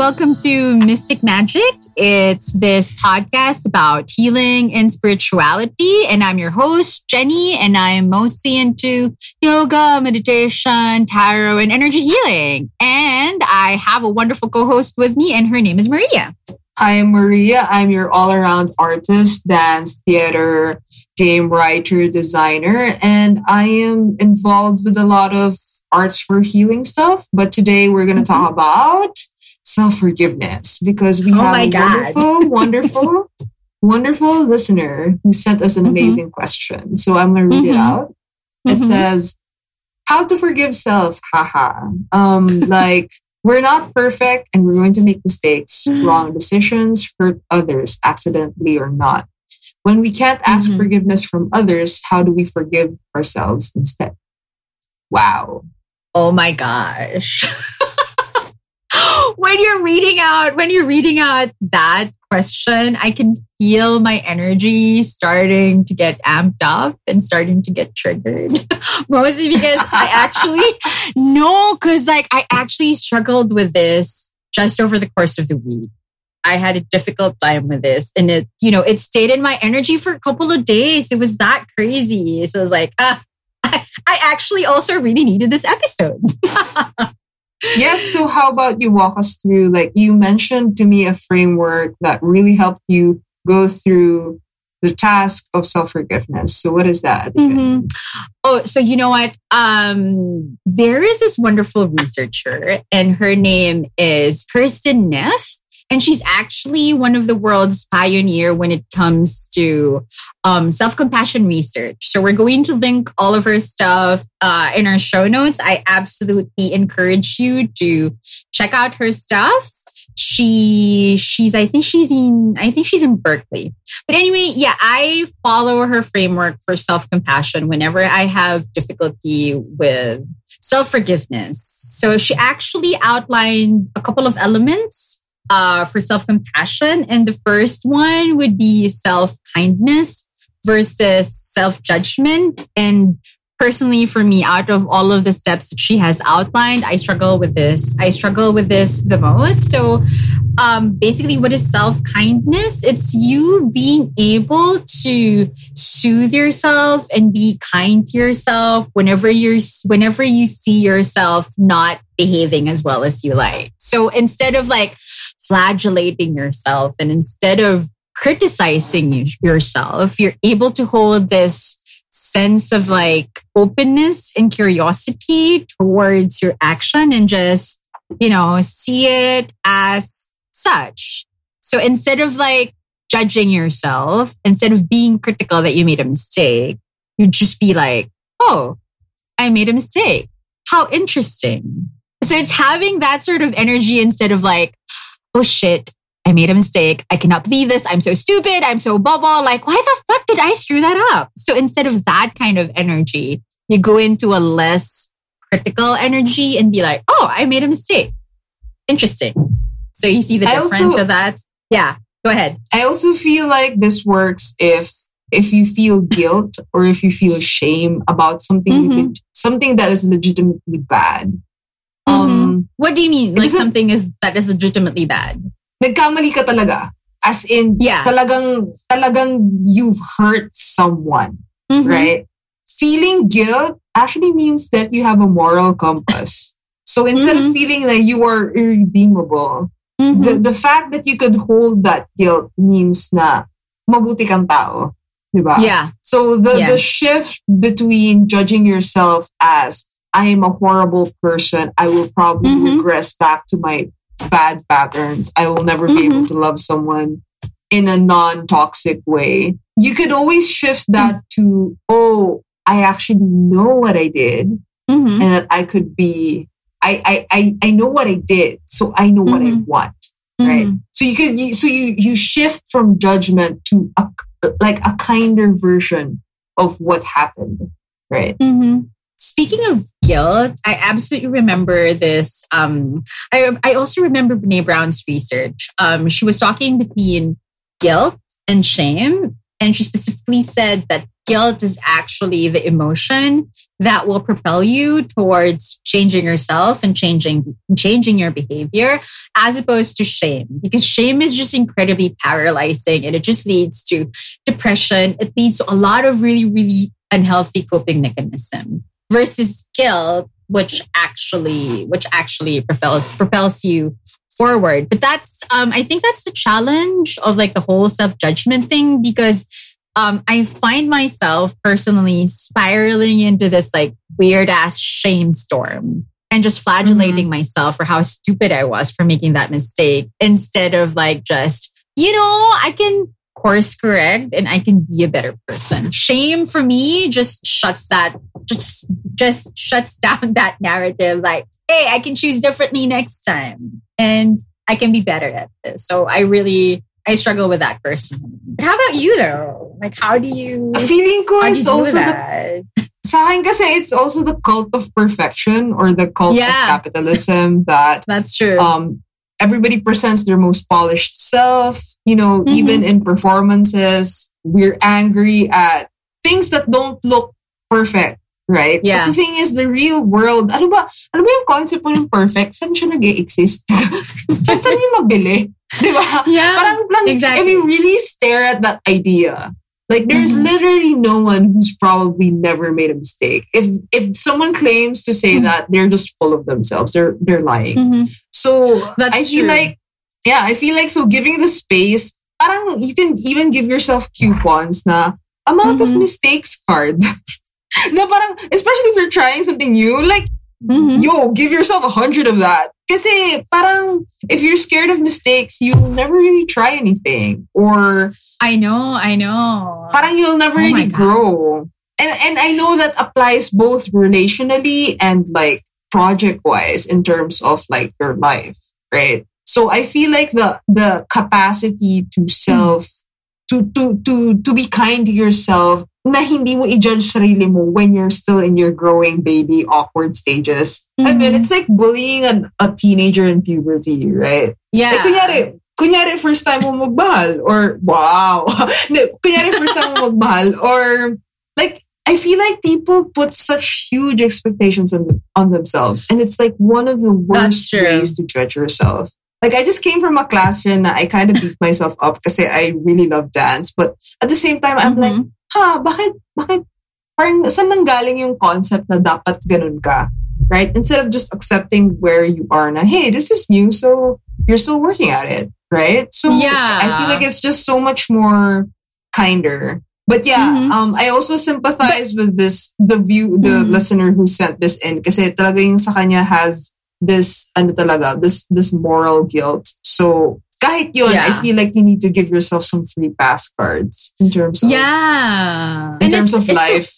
So, hi everyone. Welcome to Mystic Magic. It's this podcast about healing and spirituality. And I'm your host, Jenny, and I am mostly into yoga, meditation, tarot, and energy healing. And I have a wonderful co host with me, and her name is Maria. Hi, I'm Maria. I'm your all around artist, dance, theater, game writer, designer, and I am involved with a lot of arts for healing stuff. But today we're going to mm-hmm. talk about self forgiveness because we oh have a wonderful, wonderful, wonderful listener who sent us an mm-hmm. amazing question. So I'm going to read mm-hmm. it out. It mm-hmm. says, How to forgive self, haha. Um, like, we're not perfect and we're going to make mistakes, wrong decisions, hurt others accidentally or not. When we can't ask mm-hmm. forgiveness from others, how do we forgive ourselves instead? Wow. Oh my gosh. when you're reading out, when you're reading out that question, I can feel my energy starting to get amped up and starting to get triggered. Mostly because I actually no, because like I actually struggled with this just over the course of the week. I had a difficult time with this and it, you know, it stayed in my energy for a couple of days. It was that crazy. So I was like, ah, I, I actually also really needed this episode. Yes. So, how about you walk us through? Like, you mentioned to me a framework that really helped you go through the task of self forgiveness. So, what is that? Mm-hmm. Oh, so you know what? Um, there is this wonderful researcher, and her name is Kristin Neff. And she's actually one of the world's pioneer when it comes to um, self-compassion research. So we're going to link all of her stuff uh, in our show notes. I absolutely encourage you to check out her stuff she she's i think she's in i think she's in berkeley but anyway yeah i follow her framework for self-compassion whenever i have difficulty with self-forgiveness so she actually outlined a couple of elements uh, for self compassion. And the first one would be self kindness versus self judgment. And personally, for me, out of all of the steps that she has outlined, I struggle with this. I struggle with this the most. So, um, basically, what is self kindness? It's you being able to soothe yourself and be kind to yourself whenever you're whenever you see yourself not behaving as well as you like. So instead of like flagellating yourself and instead of criticizing yourself, you're able to hold this sense of like openness and curiosity towards your action and just, you know, see it as such. So instead of like judging yourself, instead of being critical that you made a mistake, you just be like, oh, I made a mistake. How interesting. So it's having that sort of energy instead of like, oh shit, I made a mistake. I cannot believe this. I'm so stupid. I'm so bubble. Like, why the fuck did I screw that up? So instead of that kind of energy, you go into a less critical energy and be like, oh, I made a mistake. Interesting. So you see the difference also, of that. Yeah, go ahead. I also feel like this works if if you feel guilt or if you feel shame about something mm-hmm. you did, something that is legitimately bad. Um, what do you mean? Like something is that is legitimately bad? Nagkamali ka talaga. As in, yeah. talagang, talagang you've hurt someone, mm-hmm. right? Feeling guilt actually means that you have a moral compass. So instead mm-hmm. of feeling like you are irredeemable, mm-hmm. the, the fact that you could hold that guilt means na mabuti kang tao. Diba? Yeah. So the, yeah. the shift between judging yourself as I am a horrible person. I will probably mm-hmm. regress back to my bad patterns. I will never mm-hmm. be able mm-hmm. to love someone in a non toxic way. You could always shift that mm-hmm. to, oh, I actually know what I did mm-hmm. and that I could be, I, I, I, I know what I did. So I know what I mm-hmm. want. Right. So you could, so you, you shift from judgment to a, like a kinder version of what happened. Right. Speaking of guilt, I absolutely remember this. Um, I, I also remember Brene Brown's research. Um, she was talking between guilt and shame. And she specifically said that guilt is actually the emotion that will propel you towards changing yourself and changing changing your behavior as opposed to shame because shame is just incredibly paralyzing and it just leads to depression it leads to a lot of really really unhealthy coping mechanism versus guilt which actually which actually propels propels you forward but that's um i think that's the challenge of like the whole self-judgment thing because um i find myself personally spiraling into this like weird ass shame storm and just flagellating mm-hmm. myself for how stupid i was for making that mistake instead of like just you know i can course correct and I can be a better person. Shame for me just shuts that just just shuts down that narrative like, hey, I can choose differently next time and I can be better at this. So I really I struggle with that personally. But how about you though? Like how do you feeling ko it's also that? the sa akin kasi it's also the cult of perfection or the cult yeah. of capitalism that that's true. Um everybody presents their most polished self. You know, mm-hmm. even in performances, we're angry at things that don't look perfect, right? Yeah. But the thing is, the real world, ano ba, ano ba yung concept mo yung perfect? Saan siya nag-exist? saan, saan yung mabili? Di ba? Yeah, Parang, lang, exactly. if you really stare at that idea, like there's mm-hmm. literally no one who's probably never made a mistake. If if someone claims to say mm-hmm. that, they're just full of themselves. They're they're lying. Mm-hmm. So That's I feel true. like yeah, I feel like so giving the space, parang you can even give yourself coupons na amount of mm-hmm. mistakes card. na parang especially if you're trying something new, like mm-hmm. yo, give yourself a hundred of that. Kasi parang if you're scared of mistakes, you'll never really try anything. Or I know, I know. Parang you'll never oh really grow. And and I know that applies both relationally and like project wise in terms of like your life, right? So I feel like the the capacity to self to to to to be kind to yourself na hindi mo i-judge sarili mo when you're still in your growing baby awkward stages. Mm-hmm. I mean, it's like bullying a, a teenager in puberty, right? Yeah. Like, kunyari, kunyari first time mo magmahal or wow. kunyari first time mo magmahal or like I feel like people put such huge expectations on on themselves and it's like one of the worst ways to judge yourself. Like I just came from a class and I kind of beat myself up because I really love dance but at the same time I'm mm-hmm. like, ha, bakit bakit parang saan nanggaling yung concept na dapat ganun ka? Right? Instead of just accepting where you are na, hey, this is new, so you're still working at it right? So yeah, I feel like it's just so much more kinder. But yeah, mm-hmm. um, I also sympathize but, with this the view the mm-hmm. listener who sent this in kasi talaga yung sa kanya has this ano talaga this this moral guilt. So kahit yun, yeah. I feel like you need to give yourself some free pass cards in terms of yeah in and terms of life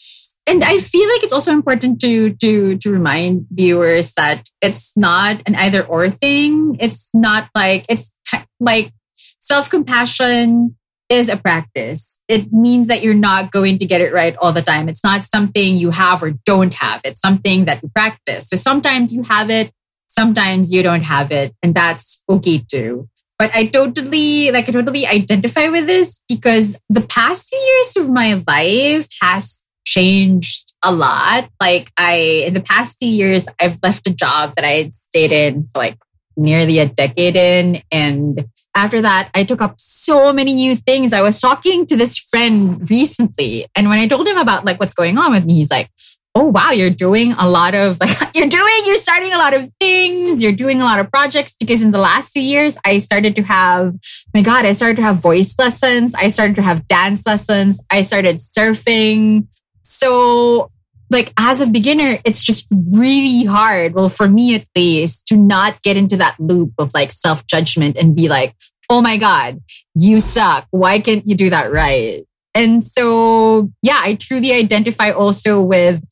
and I feel like it's also important to to to remind viewers that it's not an either or thing. It's not like it's like self compassion is a practice. It means that you're not going to get it right all the time. It's not something you have or don't have. It's something that you practice. So sometimes you have it, sometimes you don't have it, and that's okay too. But I totally like I totally identify with this because the past few years of my life has changed a lot. Like I, in the past two years, I've left a job that I had stayed in for like nearly a decade in. And after that, I took up so many new things. I was talking to this friend recently. And when I told him about like what's going on with me, he's like, oh wow you're doing a lot of like you're doing you're starting a lot of things you're doing a lot of projects because in the last few years i started to have my god i started to have voice lessons i started to have dance lessons i started surfing so, like, as a beginner, it's just really hard. Well, for me at least, to not get into that loop of like self judgment and be like, oh my God, you suck. Why can't you do that right? And so, yeah, I truly identify also with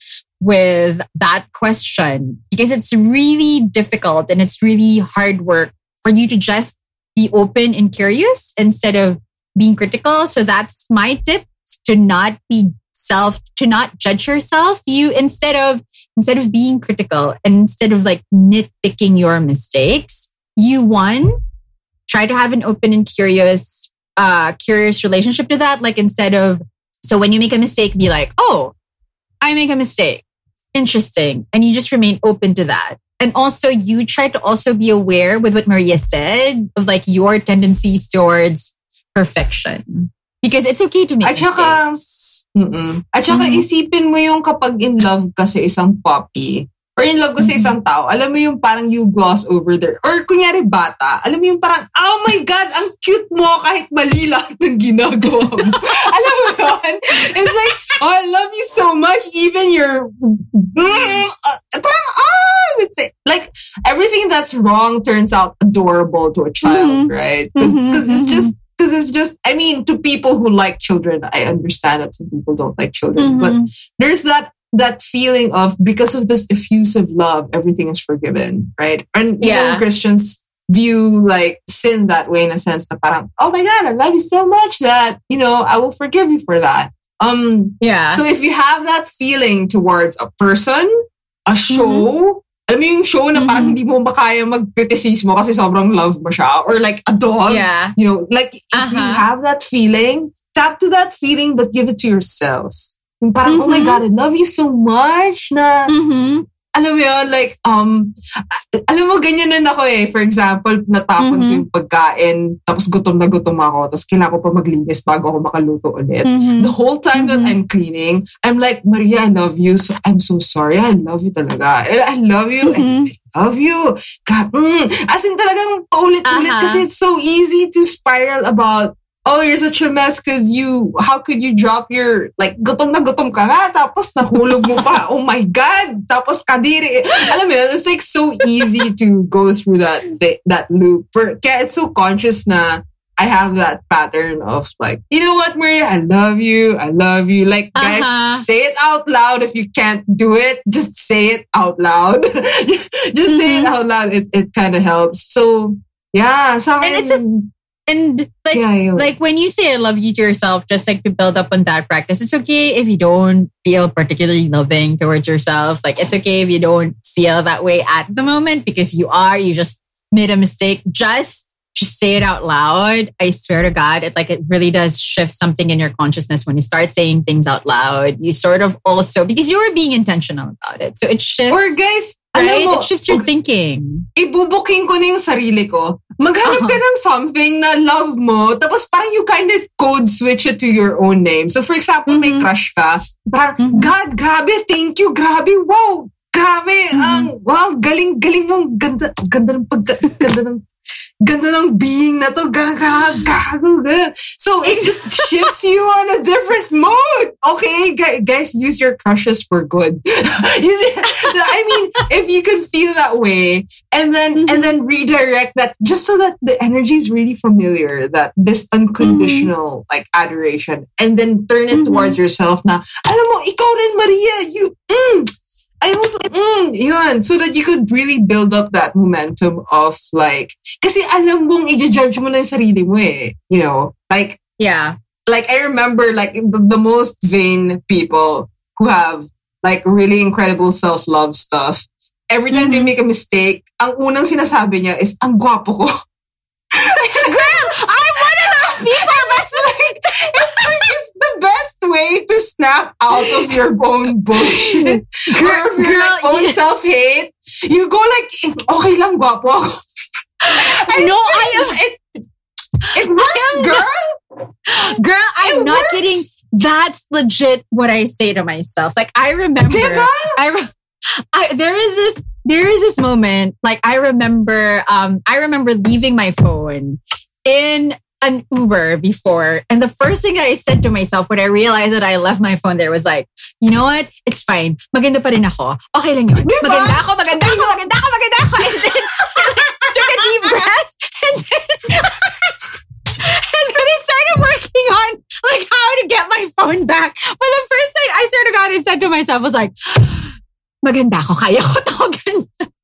with that question because it's really difficult and it's really hard work for you to just be open and curious instead of being critical. So that's my tip to not be self to not judge yourself you instead of instead of being critical and instead of like nitpicking your mistakes you one try to have an open and curious uh curious relationship to that like instead of So when you make a mistake, be like, oh, I make a mistake. Interesting. And you just remain open to that. And also you try to also be aware with what Maria said of like your tendencies towards perfection. Because it's okay to make At mistakes. Mm At saka Mhm. isipin mo yung kapag in love ka sa isang puppy, or in love ka sa Mhm. isang tao, alam mo yung parang you gloss over there. Or kunyari bata, alam mo yung parang, oh my God, ang cute mo kahit mali lahat ng ginagawa mo. alam mo yun? It's like, oh, I love you so much, even your, mm, uh, parang, ah, it's like, everything that's wrong turns out adorable to a child, Mhm. right? Because Mhm, it's mhm. just, because it's just, I mean, to people who like children, I understand that some people don't like children, but Mhm. there's that that feeling of because of this effusive love, everything is forgiven, right? And even Yeah. Christians view like sin that way in a sense that parang, oh my god, I love you so much that you know I will forgive you for that. Um, yeah. so if you have that feeling towards a person, a Mm-hmm. Alam mo yung show na parang Mhm. hindi mo makaya mag-criticismo kasi sobrang love mo siya, or like a dog, yeah. you know, like if you Uh-huh. have that feeling, tap to that feeling but give it to yourself. Yung parang, oh my Mhm. God, I love you so much na, Mm-hmm. Alam mo yun, like, um, alam mo, ganyan din ako eh. For example, natapon ko Mhm. yung pagkain, tapos gutom na gutom ako, tapos kailangan ko pa maglinis bago ako makaluto ulit. Mm-hmm. The whole time that Mhm. I'm cleaning, I'm like, Maria, I love you. So I'm so sorry. I love you talaga. And I love you. and Mhm. I love you. God, mm. As in talagang paulit-ulit Aha. kasi it's so easy to spiral about Oh, you're such a mess because you, how could you drop your, like, gutom na gutom ka nga, tapos nahulog mo pa. Oh my God! Tapos kadiri. Alam mo it's like so easy to go through that, that loop. Kaya it's so conscious na I have that pattern of like, you know what, Maria? I love you. I love you. Like, guys, Uh-huh. say it out loud. If you can't do it, just say it out loud. just say it Mhm. out loud. It, it kind of helps. So, yeah. Sa And it's a- And like yeah, like when you say I love you to yourself, just like to build up on that practice, it's okay if you don't feel particularly loving towards yourself. Like it's okay if you don't feel that way at the moment because you are, you just made a mistake. Just just say it out loud. I swear to God, it like it really does shift something in your consciousness when you start saying things out loud. You sort of also because you were being intentional about it. So it shifts Or guys, right? alam mo, it shifts your thinking. ibubuking ko na yung sarili ko. Maghanap ka ng something na love mo, tapos parang you kind of code switch it to your own name. So for example, may Mhm. crush ka, parang, Mhm. God, grabe, thank you, grabe, wow, grabe, Mhm. ang, wow, galing, galing mong, ganda, ganda ng pag, ganda ng, ganda ng being na to, gago, gaga. So it just shifts you on a different mode. Okay, guys, use your crushes for good. I mean, if you can feel that way, and then and then redirect that just so that the energy is really familiar, that this unconditional like adoration, and then turn it Mhm. towards yourself. Na, alam mo, ikaw rin, Maria, you. Mm, I also, mm, yun. So that you could really build up that momentum of like, kasi alam mong i-judge mo na yung sarili mo eh. You know, like, Yeah. like I remember like the, the most vain people who have like really incredible self-love stuff. Every time they Mhm. make a mistake, ang unang sinasabi niya is, ang gwapo ko. Girl, I'm one of those people. That's like it's like, it's the best way to snap out of your own bullshit. Girl- or if you're like own you- self-hate, you go like, okay lang, gwapo ako. And No, I am- It, it works, am- girl. Girl, I'm It not works. kidding. That's legit what I say to myself. Like I remember, Diba? I, I there is this there is this moment. Like I remember, um, I remember leaving my phone in an Uber before, and the first thing I said to myself when I realized that I left my phone there was like, you know what? It's fine. Maganda pa rin ako. Okay lang yun. Maganda ako, maganda ako, maganda ako, maganda ako. And then took a deep breath, and then. And then I started working on like how to get my phone back. But the first thing I swear to God I said to myself was like, maganda ako, kaya ko to.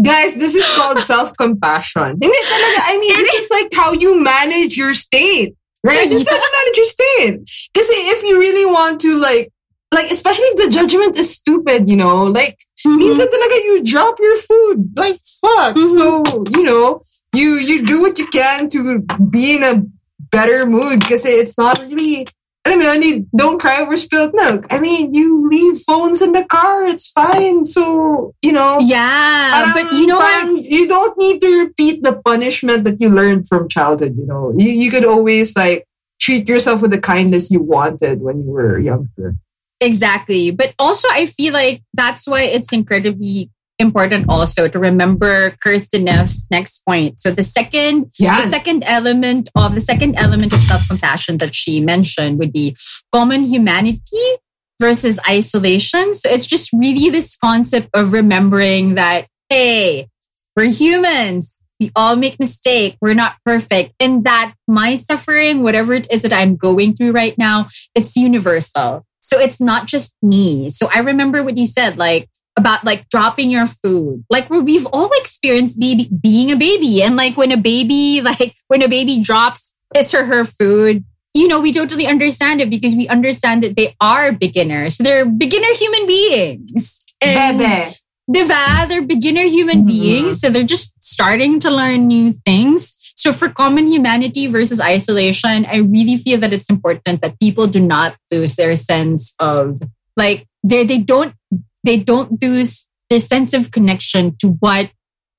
Guys, this is called self-compassion. Hindi talaga, I mean, this is like how you manage your state. Right? This is how you manage your state. Because if you really want to like, like, especially if the judgment is stupid, you know, like, minsan talaga you drop your food. Like, fuck. Mhm. So, you know, you, you do what you can to be in a better mood because it's not really, alam mo yun, you don't cry over spilled milk. I mean, you leave phones in the car. It's fine. So, you know. Yeah. parang- but you know what? parang You don't need to repeat the punishment that you learned from childhood, you know. You, you could always like treat yourself with the kindness you wanted when you were younger. Exactly. But also, I feel like that's why it's incredibly important also to remember Kristin Neff's next point. So the second Yeah. the second element of the second element of self-compassion that she mentioned would be common humanity versus isolation. So it's just really this concept of remembering that, hey, we're humans. We all make mistakes. We're not perfect. And that my suffering, whatever it is that I'm going through right now, it's universal. So it's not just me. So I remember what you said, like about like dropping your food. Like we- we've all experienced baby, being a baby. And like when a baby, like when a baby drops his or her food, you know, we totally understand it because we understand that they are beginners. They're beginner human beings. And Bebe. Diba? They're beginner human Mhm. beings. So they're just starting to learn new things. So for common humanity versus isolation, I really feel that it's important that people do not lose their sense of like they they don't they don't lose their sense of connection to what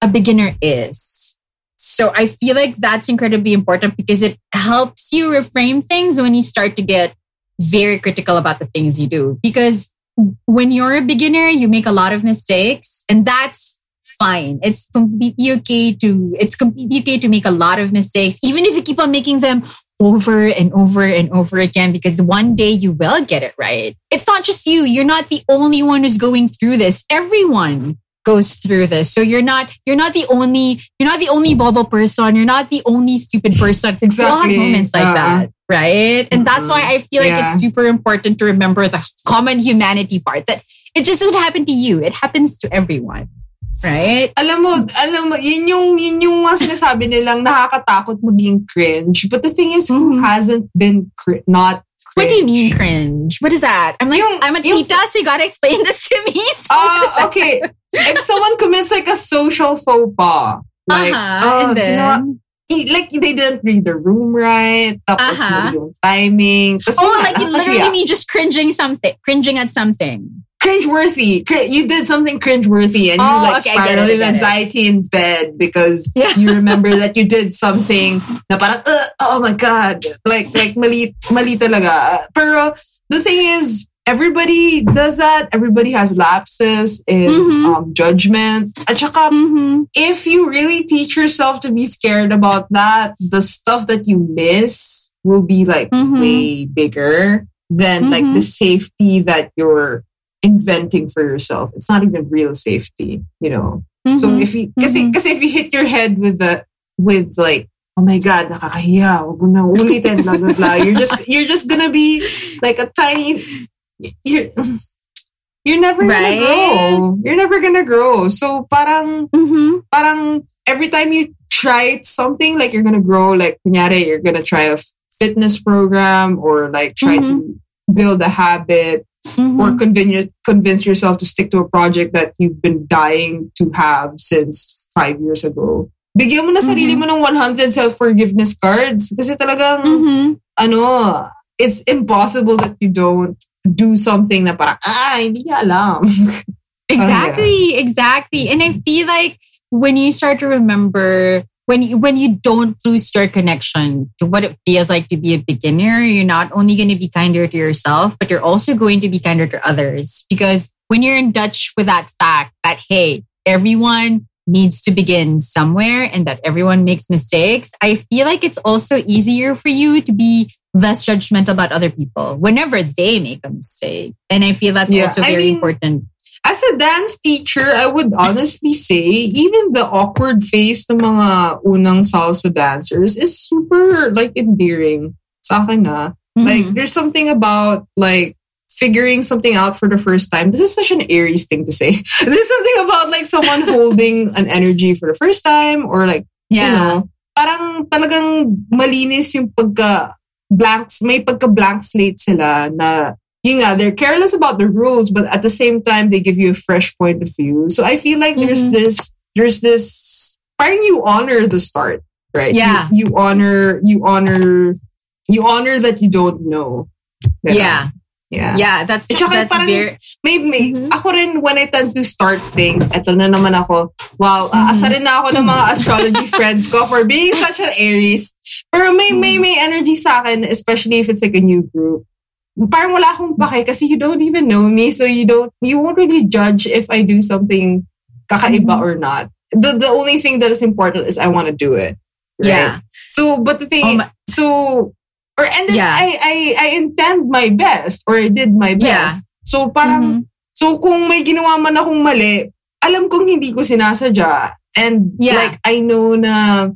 a beginner is. So I feel like that's incredibly important because it helps you reframe things when you start to get very critical about the things you do. Because when you're a beginner, you make a lot of mistakes, and that's fine. It's completely okay to it's completely okay to make a lot of mistakes, even if you keep on making them over and over and over again, because one day you will get it right. It's not just you. You're not the only one who's going through this. Everyone goes through this. So you're not you're not the only you're not the only bubble person. You're not the only stupid person. We all have Exactly. moments like Uh-uh. that, right? And that's why I feel like Yeah. it's super important to remember the common humanity part that it just doesn't happen to you. It happens to everyone. Right? Alam mo, alam mo, yun yung, yun yung mga sinasabi nilang nakakatakot maging cringe. But the thing is, who Mhm. hasn't been cri- not cringe? What do you mean cringe? What is that? I'm like, Yung- I'm a yung- tita, so you gotta explain this to me. So Uh, okay. if someone commits like a social faux pas, like, uh-huh. oh, and ginawa- then, i- like they didn't read the room right, tapos Uh-huh. yung timing. Tapos oh, like it literally me just cringing something, cringing at something. Cringe-worthy. Cri- You did something cringe-worthy and you Oh, like okay, get it, I spiraled in it. anxiety in bed because Yeah. you remember that you did something na parang, "Ugh, oh my God. Like, like mali, mali talaga. Pero the thing is, everybody does that. Everybody has lapses in Mhm. um, judgment. At saka, Mm-hmm. if you really teach yourself to be scared about that, the stuff that you miss will be like Mhm. way bigger than like the safety that you're inventing for yourself. It's not even real safety, you know. So Mhm. if you kasi, Mhm. if you hit your head with the with like oh my god nakakahiya wag mo ulitin blah blah blah you're just you're just gonna be like a tiny you're you're never Right. gonna grow you're never gonna grow so parang Mhm. parang every time you try something like you're gonna grow like kunyari you're gonna try a fitness program or like try to build a habit Mhm. or convince convince yourself to stick to a project that you've been dying to have since five years ago. Bigyan mo na sarili mo ng 100 self-forgiveness cards. Kasi talagang, Mhm. ano, it's impossible that you don't do something na parang, ah, hindi niya alam. Exactly, exactly. And I feel like when you start to remember when you when you don't lose your connection to what it feels like to be a beginner, you're not only going to be kinder to yourself, but you're also going to be kinder to others. Because when you're in touch with that fact that hey, everyone needs to begin somewhere and that everyone makes mistakes, I feel like it's also easier for you to be less judgmental about other people whenever they make a mistake. And I feel that's Yeah, also I very mean- important. As a dance teacher, I would honestly say even the awkward face ng mga unang salsa dancers is super like endearing sa akin na. Like Mhm. there's something about like figuring something out for the first time. This is such an Aries thing to say. There's something about like someone holding an energy for the first time or like, yeah. you know, parang talagang malinis yung pagka blanks, may pagka blank slate sila na nga, they're careless about the rules, but at the same time, they give you a fresh point of view. So I feel like there's Mhm. this, there's this, parang you honor the start, right? Yeah. You, honor, you honor, you honor that you don't know. Yeah. Yeah. Yeah, that's At saka that's parang- very May, may, Mhm. Ako rin, when I tend to start things, eto na naman ako, wow, Mhm. aasa rin na ako ng mga astrology friends ko for being such an Aries. Pero may, may, may energy sa akin, especially if it's like a new group. Parang wala akong pake kasi you don't even know me, so you don't, you won't really judge if I do something kakaiba Mhm. or not. The, the only thing that is important is I want to do it. right? yeah. So, but the thing, Oh my- so, or and then Yeah. I, I I intend my best or I did my Yeah. best. So parang Mhm. so kung may ginawa man akong mali, alam kong hindi ko sinasadya and Yeah. like I know na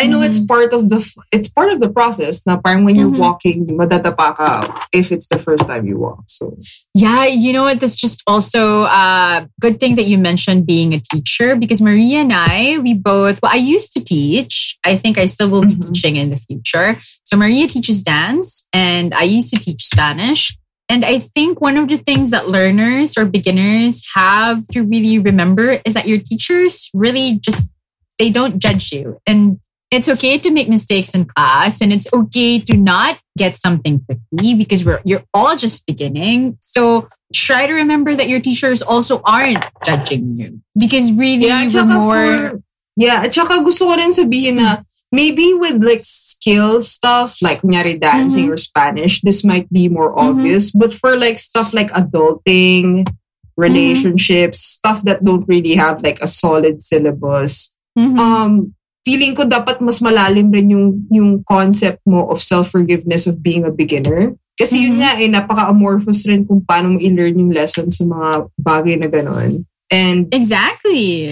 I know it's Mhm. part of the it's part of the process na parang when you're Mhm. walking madadapa ka if it's the first time you walk. So Yeah, you know what? This just also uh good thing that you mentioned being a teacher because Maria and I, we both well, I used to teach. I think I still will be Mhm. teaching in the future. So Maria teaches dance and I used to teach Spanish. And I think one of the things that learners or beginners have to really remember is that your teachers really just they don't judge you. And it's okay to make mistakes in class and it's okay to not get something quickly because we're you're all just beginning. So try to remember that your teachers also aren't judging you because really yeah, we're more for, yeah, at saka gusto ko rin sabihin na maybe with like skills stuff like kunyari dancing Mhm. or Spanish, this might be more Mhm. obvious. But for like stuff like adulting, relationships, stuff that don't really have like a solid syllabus, Mhm. um, feeling ko dapat mas malalim rin yung, yung concept mo of self-forgiveness of being a beginner. Kasi yun Mhm. nga eh, napaka-amorphous rin kung paano mo i-learn yung lesson sa mga bagay na ganon. And exactly.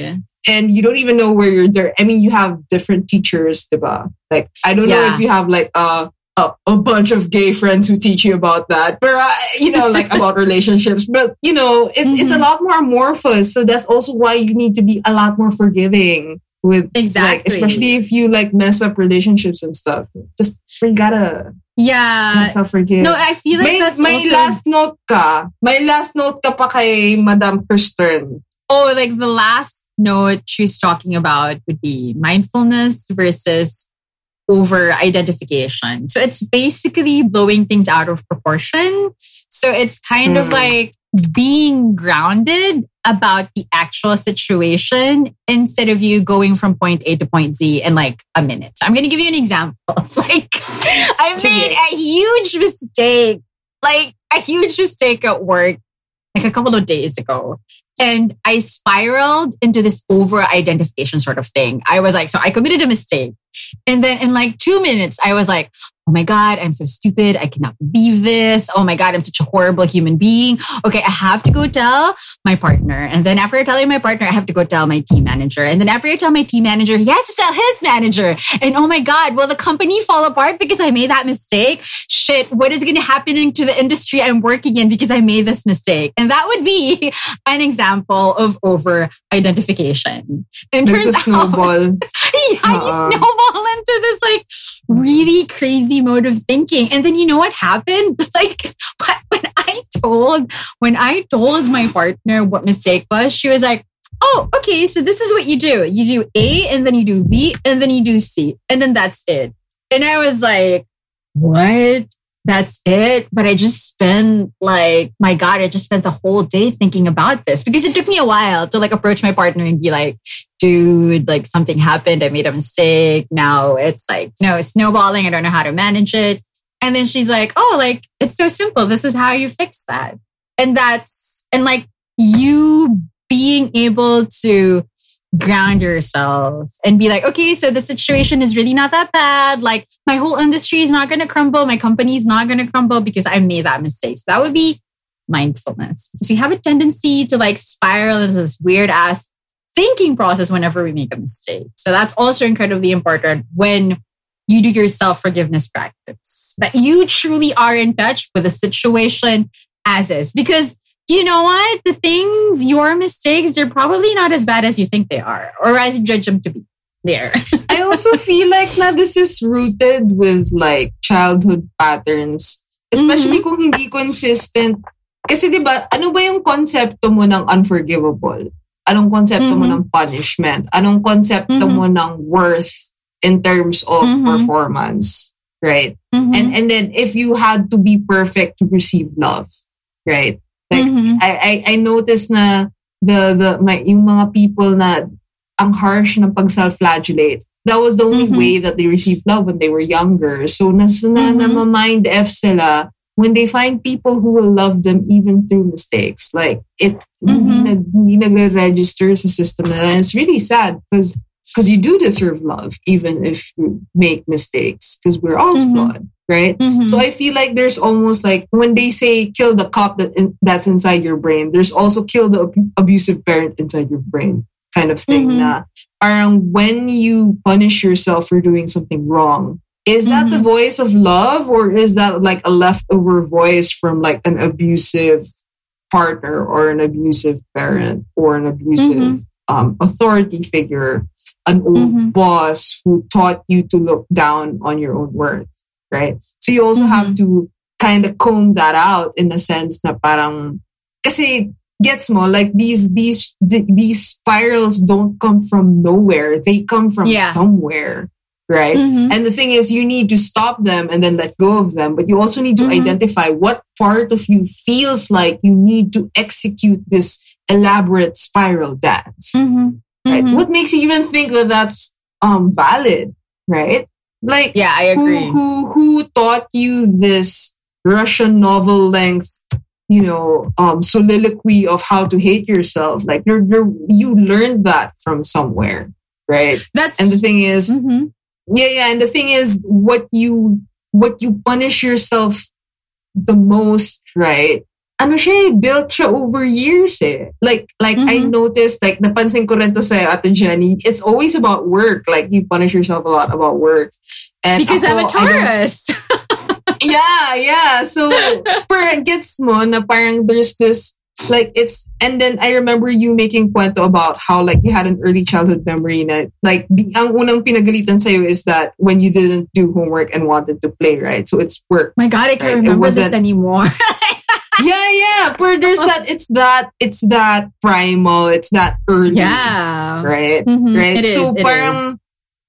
and you don't even know where you're there. I mean, you have different teachers, diba? Like, I don't know Yeah. if you have like a, a a bunch of gay friends who teach you about that, but uh, you know, like about relationships. But you know, it's it's a Mhm. lot more amorphous. So that's also why you need to be a lot more forgiving with like, Exactly. especially if you like mess up relationships and stuff. Just we gotta Yeah. self forgive. No, I feel like may, that's may also last note ka. May last note ka pa kay Madam Kristin. oh, like the last note she's talking about would be mindfulness versus over identification. So it's basically blowing things out of proportion. So it's kind of Mm. like being grounded about the actual situation instead of you going from point A to point Z in like a minute. So I'm going to give you an example. like I made a huge mistake, like a huge mistake at work like a couple of days ago. And I spiraled into this over identification sort of thing. I was like, so I committed a mistake. And then in like two minutes, I was like, oh my God, I'm so stupid. I cannot believe this. Oh my God, I'm such a horrible human being. Okay, I have to go tell my partner. And then after telling my partner, I have to go tell my team manager. And then after I tell my team manager, he has to tell his manager. And oh my God, will the company fall apart because I made that mistake? Shit, what is going to happen to the industry I'm working in because I made this mistake? And that would be an example of over identification. A turns out, snowball. yeah, Uh-uh. you snowball into this like really crazy mode of thinking. And then you know what happened? Like when I told when I told my partner what mistake was, she was like, "Oh, okay. So this is what you do. You do A, and then you do B, and then you do C, and then that's it." And I was like, "What?" That's it. But I just spent like, my God, I just spent the whole day thinking about this because it took me a while to like approach my partner and be like, dude, like something happened. I made a mistake. Now it's like, no, it's snowballing. I don't know how to manage it. And then she's like, oh, like it's so simple. This is how you fix that. And that's, and like you being able to ground yourself and be like, okay, so the situation is really not that bad. Like my whole industry is not going to crumble. My company is not going to crumble because I made that mistake. So that would be mindfulness because we have a tendency to like spiral into this weird ass thinking process whenever we make a mistake. So that's also incredibly important when you do your self forgiveness practice, that you truly are in touch with the situation as is. Because you know what? The things, your mistakes, they're probably not as bad as you think they are or as you judge them to be. There. I also feel like na this is rooted with like childhood patterns. Especially kung hindi consistent. Kasi di ba, ano ba yung konsepto mo ng unforgivable? Anong konsepto mo Mhm. ng punishment? Anong konsepto Mhm. mo ng worth in terms of Mhm. performance? right? Mhm. And and then if you had to be perfect to receive love, right? Like Mhm. I, I I noticed na the the my yung mga people na ang harsh ng pag self-flagellate. That was the only Mhm. way that they received love when they were younger. So nas na, Mhm. na mind F sila when they find people who will love them even through mistakes. Like it hindi, Mhm. nag, hindi nagre-register sa system nila. And it's really sad because because you do deserve love even if you make mistakes because we're all Mhm. flawed, right? Mhm. So I feel like there's almost like when they say kill the cop that in, that's inside your brain, there's also kill the ab- abusive parent inside your brain kind of thing. Mhm. Na parang when you punish yourself for doing something wrong, is that the Mhm. voice of love or is that like a leftover voice from like an abusive partner or an abusive parent or an abusive um, authority figure, an old Mhm. boss who taught you to look down on your own worth, right? So you also have to kind of comb that out in a sense na parang kasi gets more like these these these spirals don't come from nowhere they come from Yeah. somewhere right Mhm. and the thing is you need to stop them and then let go of them but you also need to Mhm. identify what part of you feels like you need to execute this elaborate spiral dance Mhm. right Mhm. what makes you even think that that's um valid right like Yeah, I agree. who who taught you this Russian novel length, you know, um, soliloquy of how to hate yourself? Like you're, you're you learned that from somewhere, right? That's And the thing is, Mhm. yeah, yeah, and the thing is, what you what you punish yourself the most, right? Ano siya, eh, built siya over years eh. Like, like I Mhm. noticed, like, napansin ko rin to sa Ate Jenny, it's always about work. Like, you punish yourself a lot about work. And because I'm a ako, Taurus. yeah, yeah. So, per gets mo na parang there's this, like, it's, and then I remember you making kwento about how, like, you had an early childhood memory na, like, ang unang pinagalitan sa'yo is that when you didn't do homework and wanted to play, right? So it's work. My God, I can't Right, remember this anymore. yeah, yeah. But there's that, it's that, it's that primal, it's that early. yeah. Right? Mhm. right? It is. so it parang is.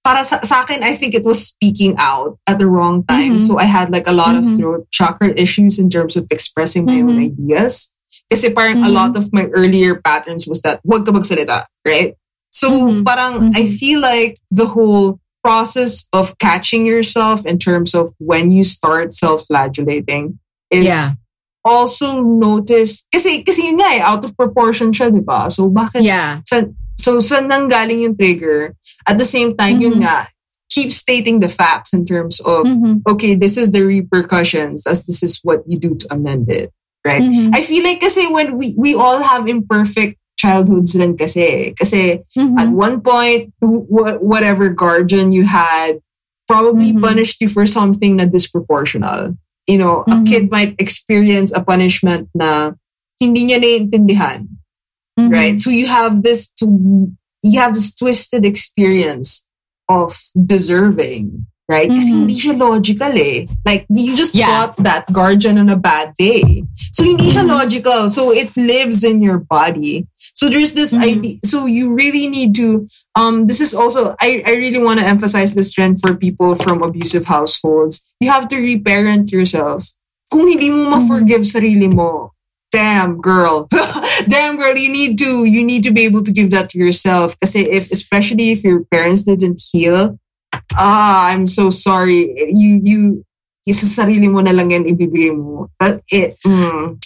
para sa, sa akin, I think it was speaking out at the wrong time. Mhm. So I had like a lot Mhm. of throat chakra issues in terms of expressing my own Mhm. ideas. Kasi parang a lot of my earlier patterns was that wag ka magsalita, right? So Mhm. parang I feel like the whole process of catching yourself in terms of when you start self-flagellating is Yeah. Also noticed kasi kasi yun nga eh, out of proportion siya, di ba? So bakit Yeah. sa, so saan nang galing yung trigger? At the same time, yun Mhm. nga, keep stating the facts in terms of, Mhm. okay, this is the repercussions as this is what you do to amend it. Right? Mhm. I feel like kasi when we, we all have imperfect childhoods rin kasi. Kasi Mhm. at one point, wh- wh- whatever guardian you had probably Mhm. punished you for something na disproportional. You know, a Mhm. kid might experience a punishment na hindi niya naiintindihan Mhm. right? So you have this to you have this twisted experience of deserving, right? Kasi Mhm. hindi siya logical eh. Like you just Yeah. got that guardian on a bad day. So hindi siya Mhm. logical. So it lives in your body. So there's this Mhm. idea. So you really need to um this is also I, I really want to emphasize this trend for people from abusive households. You have to reparent yourself. Kung hindi mo ma-forgive sarili mo, damn girl damn girl you need to you need to be able to give that to yourself kasi if especially if your parents didn't heal ah i'm so sorry you you isa sarili mo na lang yan ibibigay mo that it mm,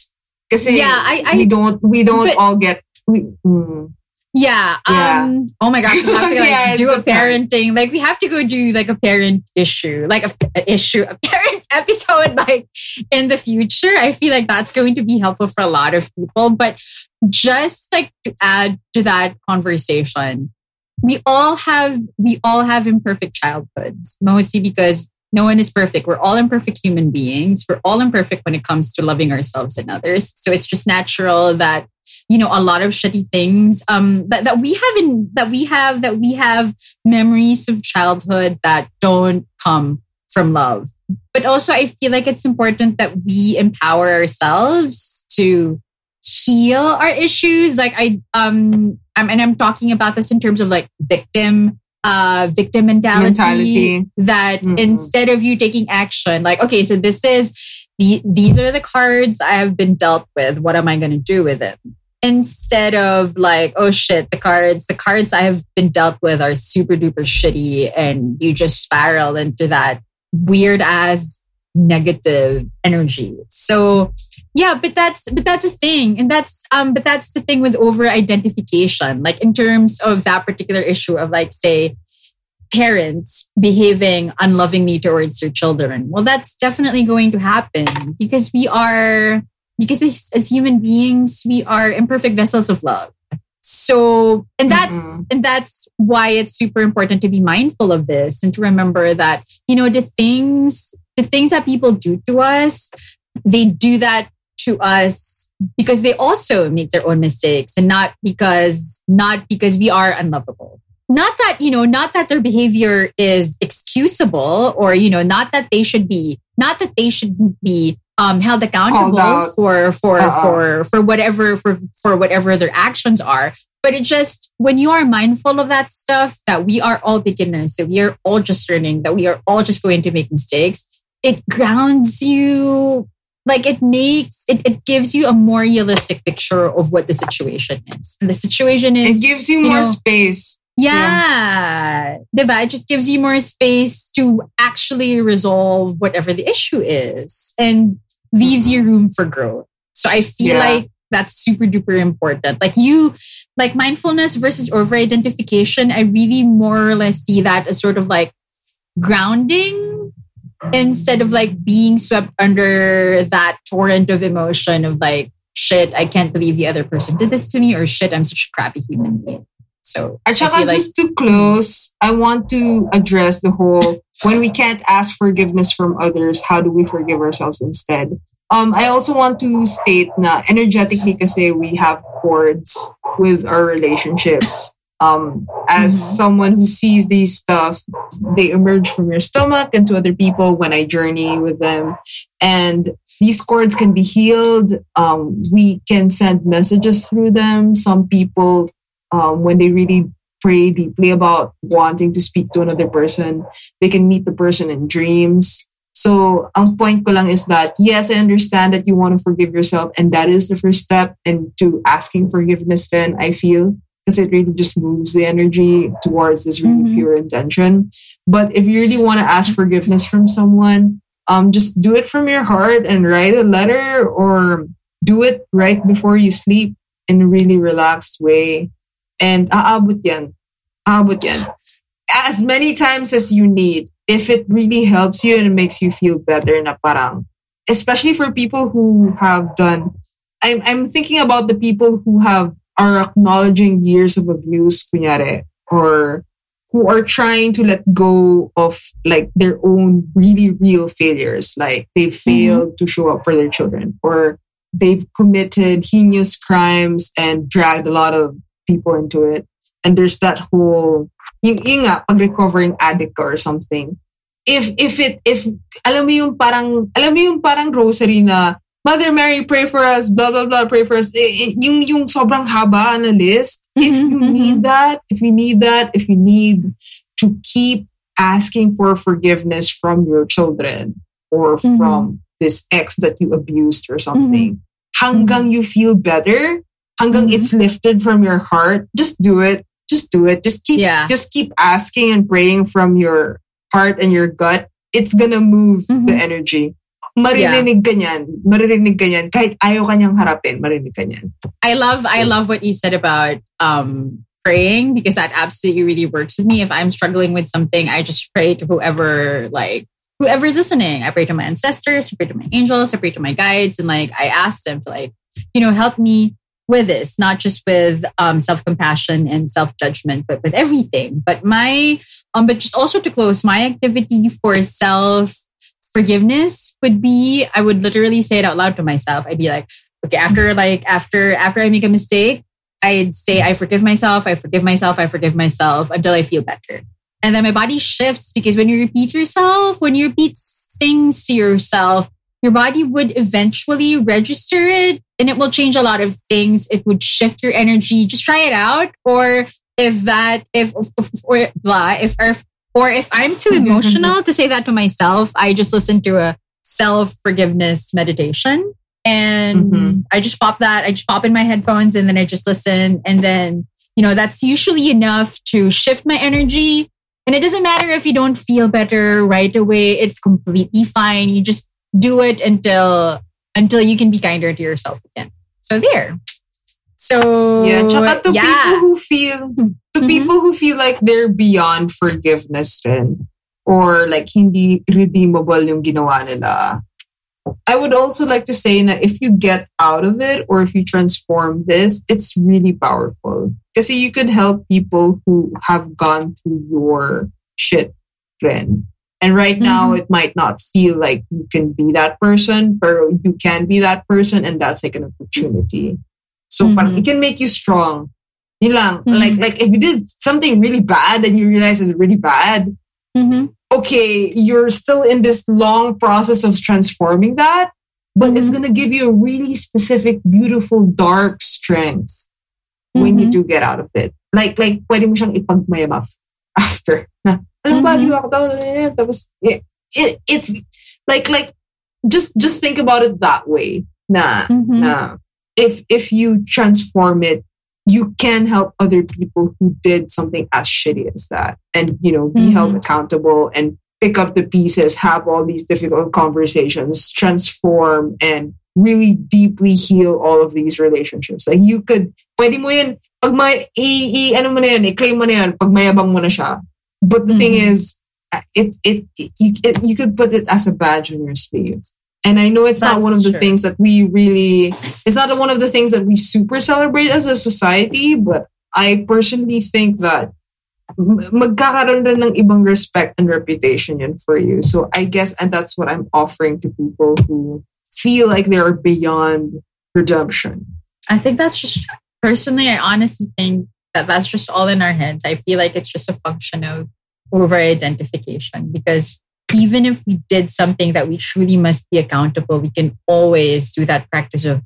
kasi Yeah, I- I- we don't we don't but- all get we, mm, Yeah. Yeah. Um. Oh my gosh, we have to like Yeah, do a parenting. Like we have to go do like a parent issue, like a, a issue, a parent episode, like in the future. I feel like that's going to be helpful for a lot of people. But just like to add to that conversation, we all have we all have imperfect childhoods, mostly because no one is perfect. We're all imperfect human beings. We're all imperfect when it comes to loving ourselves and others. So it's just natural that you know a lot of shitty things um that, that we have in that we have that we have memories of childhood that don't come from love but also i feel like it's important that we empower ourselves to heal our issues like i um I'm, and i'm talking about this in terms of like victim uh, victim mentality, Mentality. that Mhm. instead of you taking action, like, okay, so this is the, these are the cards I have been dealt with. What am I going to do with them? Instead of like, oh shit, the cards, the cards I have been dealt with are super duper shitty, and you just spiral into that weird ass negative energy. So yeah, but that's but that's a thing, and that's um, but that's the thing with over identification. Like in terms of that particular issue of like say parents behaving unlovingly towards their children. Well, that's definitely going to happen because we are because as, as human beings we are imperfect vessels of love. So, and that's Mhm. and that's why it's super important to be mindful of this and to remember that you know the things the things that people do to us, they do that to us because they also make their own mistakes and not because not because we are unlovable not that you know not that their behavior is excusable or you know not that they should be not that they should be um, held accountable for for Uh-uh. for for whatever for for whatever their actions are but it just when you are mindful of that stuff that we are all beginners that we are all just learning that we are all just going to make mistakes it grounds you like it makes it, it gives you a more realistic picture of what the situation is and the situation is It gives you you more know, space. yeah. Diba? It just gives you more space to actually resolve whatever the issue is and leaves you room for growth. So I feel Yeah. like that's super duper important. Like you, like mindfulness versus over identification, I really more or less see that as sort of like grounding instead of like being swept under that torrent of emotion of like, shit, I can't believe the other person did this to me, or shit, I'm such a crappy human being. So At I feel like just to close, I want to address the whole when we can't ask forgiveness from others, how do we forgive ourselves instead? Um, I also want to state na energetically kasi we have cords with our relationships. Um, as Mhm. someone who sees these stuff, they emerge from your stomach and to other people when I journey with them. And these cords can be healed. Um, we can send messages through them. Some people um, when they really pray deeply about wanting to speak to another person, they can meet the person in dreams. So, ang point ko lang is that, yes, I understand that you want to forgive yourself, and that is the first step into asking forgiveness then, I feel, because it really just moves the energy towards this really Mhm. pure intention. But if you really want to ask forgiveness from someone, um, just do it from your heart and write a letter or do it right before you sleep in a really relaxed way. And ah, ah, aabot yan. Ah, aabot yan. As many times as you need. If it really helps you and it makes you feel better na parang, especially for people who have done, I'm, I'm thinking about the people who have, are acknowledging years of abuse, kunyari, or who are trying to let go of like their own really real failures. Like they mm-hmm. failed to show up for their children or they've committed heinous crimes and dragged a lot of people into it. And there's that whole, yung, yung nga, pag-recovering addict or something. If, if it, if, alam mo yung parang, alam mo yung parang rosary na, Mother Mary, pray for us, blah, blah, blah, pray for us. Eh, eh, Yung, yung sobrang haba na list. If Mhm, you need that, if you need that, if you need to keep asking for forgiveness from your children or Mhm. from this ex that you abused or something, hanggang you feel better, hanggang Mhm. it's lifted from your heart, just do it. Just do it. Just keep Yeah. just keep asking and praying from your heart and your gut. It's gonna move the Mhm. energy. Maririnig ka niyan. Maririnig ka niyan. Kahit ayaw harapin, marinig ka niyan. I love I love what you said about um praying because that absolutely really works with me. If I'm struggling with something, I just pray to whoever like whoever is listening. I pray to my ancestors, I pray to my angels, I pray to my guides, and like I ask them to like, you know, help me with this, not just with um self-compassion and self-judgment, but with everything. But my um, but just also to close, my activity for self forgiveness would be I would literally say it out loud to myself. I'd be like, okay after like after after i make a mistake i'd say i forgive myself i forgive myself i forgive myself until i feel better and then my body shifts because when you repeat yourself when you repeat things to yourself your body would eventually register it and it will change a lot of things it would shift your energy just try it out or if that if if or if if or if I'm too emotional to say that to myself, I just listen to a self forgiveness meditation. And mm-hmm. I just pop that, I just pop in my headphones and then I just listen. And then, you know, that's usually enough to shift my energy. And it doesn't matter if you don't feel better right away. It's completely fine. You just do it until until you can be kinder to yourself again. So there. So yeah, tsaka to yeah. people who feel to mm-hmm. people who feel like they're beyond forgiveness then or like hindi redeemable yung ginawa nila. I would also like to say that if you get out of it or if you transform this, it's really powerful. Because you could help people who have gone through your shit then. And right now, mm-hmm. it might not feel like you can be that person, but you can be that person, and that's like an opportunity. So mm-hmm. it can make you strong. Mm-hmm. Like, like if you did something really bad and you realize it's really bad, mm-hmm. okay, you're still in this long process of transforming that, but it's mm-hmm. going to give you a really specific, beautiful, dark strength when you mm-hmm. do get out of it. Like, like, pwede mo siyang ipagmayabaf after. Mm-hmm. ginawa ko Tapos, it, it, it's like, like, just, just think about it that way. Na, mm-hmm. na, if, if you transform it, you can help other people who did something as shitty as that and, you know, be mm-hmm. held accountable and pick up the pieces, have all these difficult conversations, transform and really deeply heal all of these relationships. Like you could, pwede mo yan, pag may, i, i, ano mo na yan, i-claim mo na yan, pag mayabang mo na siya. But the mm-hmm. thing is, it, it, it, you, it, you could put it as a badge on your sleeve. And I know it's That's not one of the true. things that we really, it's not one of the things that we super celebrate as a society, but I personally think that magkakaroon rin ng ibang respect and reputation yun for you. So I guess, and that's what I'm offering to people who feel like they're beyond redemption. I think that's just, personally, I honestly think that that's just all in our heads. I feel like it's just a function of over identification because even if we did something that we truly must be accountable, we can always do that practice of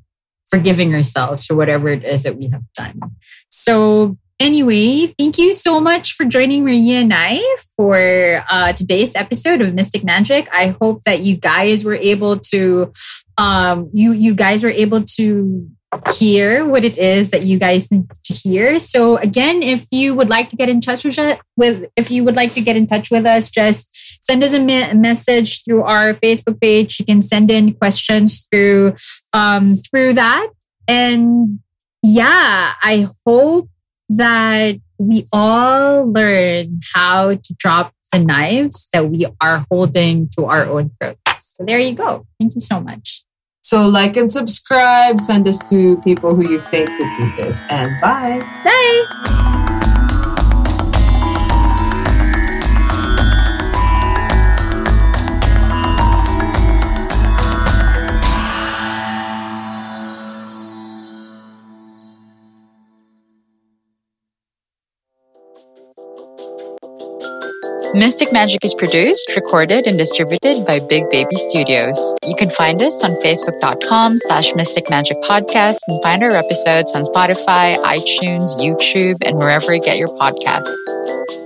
forgiving ourselves for whatever it is that we have done. So, anyway, thank you so much for joining Maria and I for uh, today's episode of Mystic Magic. I hope that you guys were able to, um, you you guys were able to hear what it is that you guys need to hear. So again, if you would like to get in touch with, with if you would like to get in touch with us, just send us a, me- a message through our Facebook page. You can send in questions through um, through that. And yeah, I hope that we all learn how to drop the knives that we are holding to our own throats. So there you go. Thank you so much. So like and subscribe, send this to people who you think would do this, and bye. Bye. Mystic Magic is produced, recorded, and distributed by Big Baby Studios. You can find us on facebook.com slash Mystic Magic Podcast and find our episodes on Spotify, iTunes, YouTube, and wherever you get your podcasts.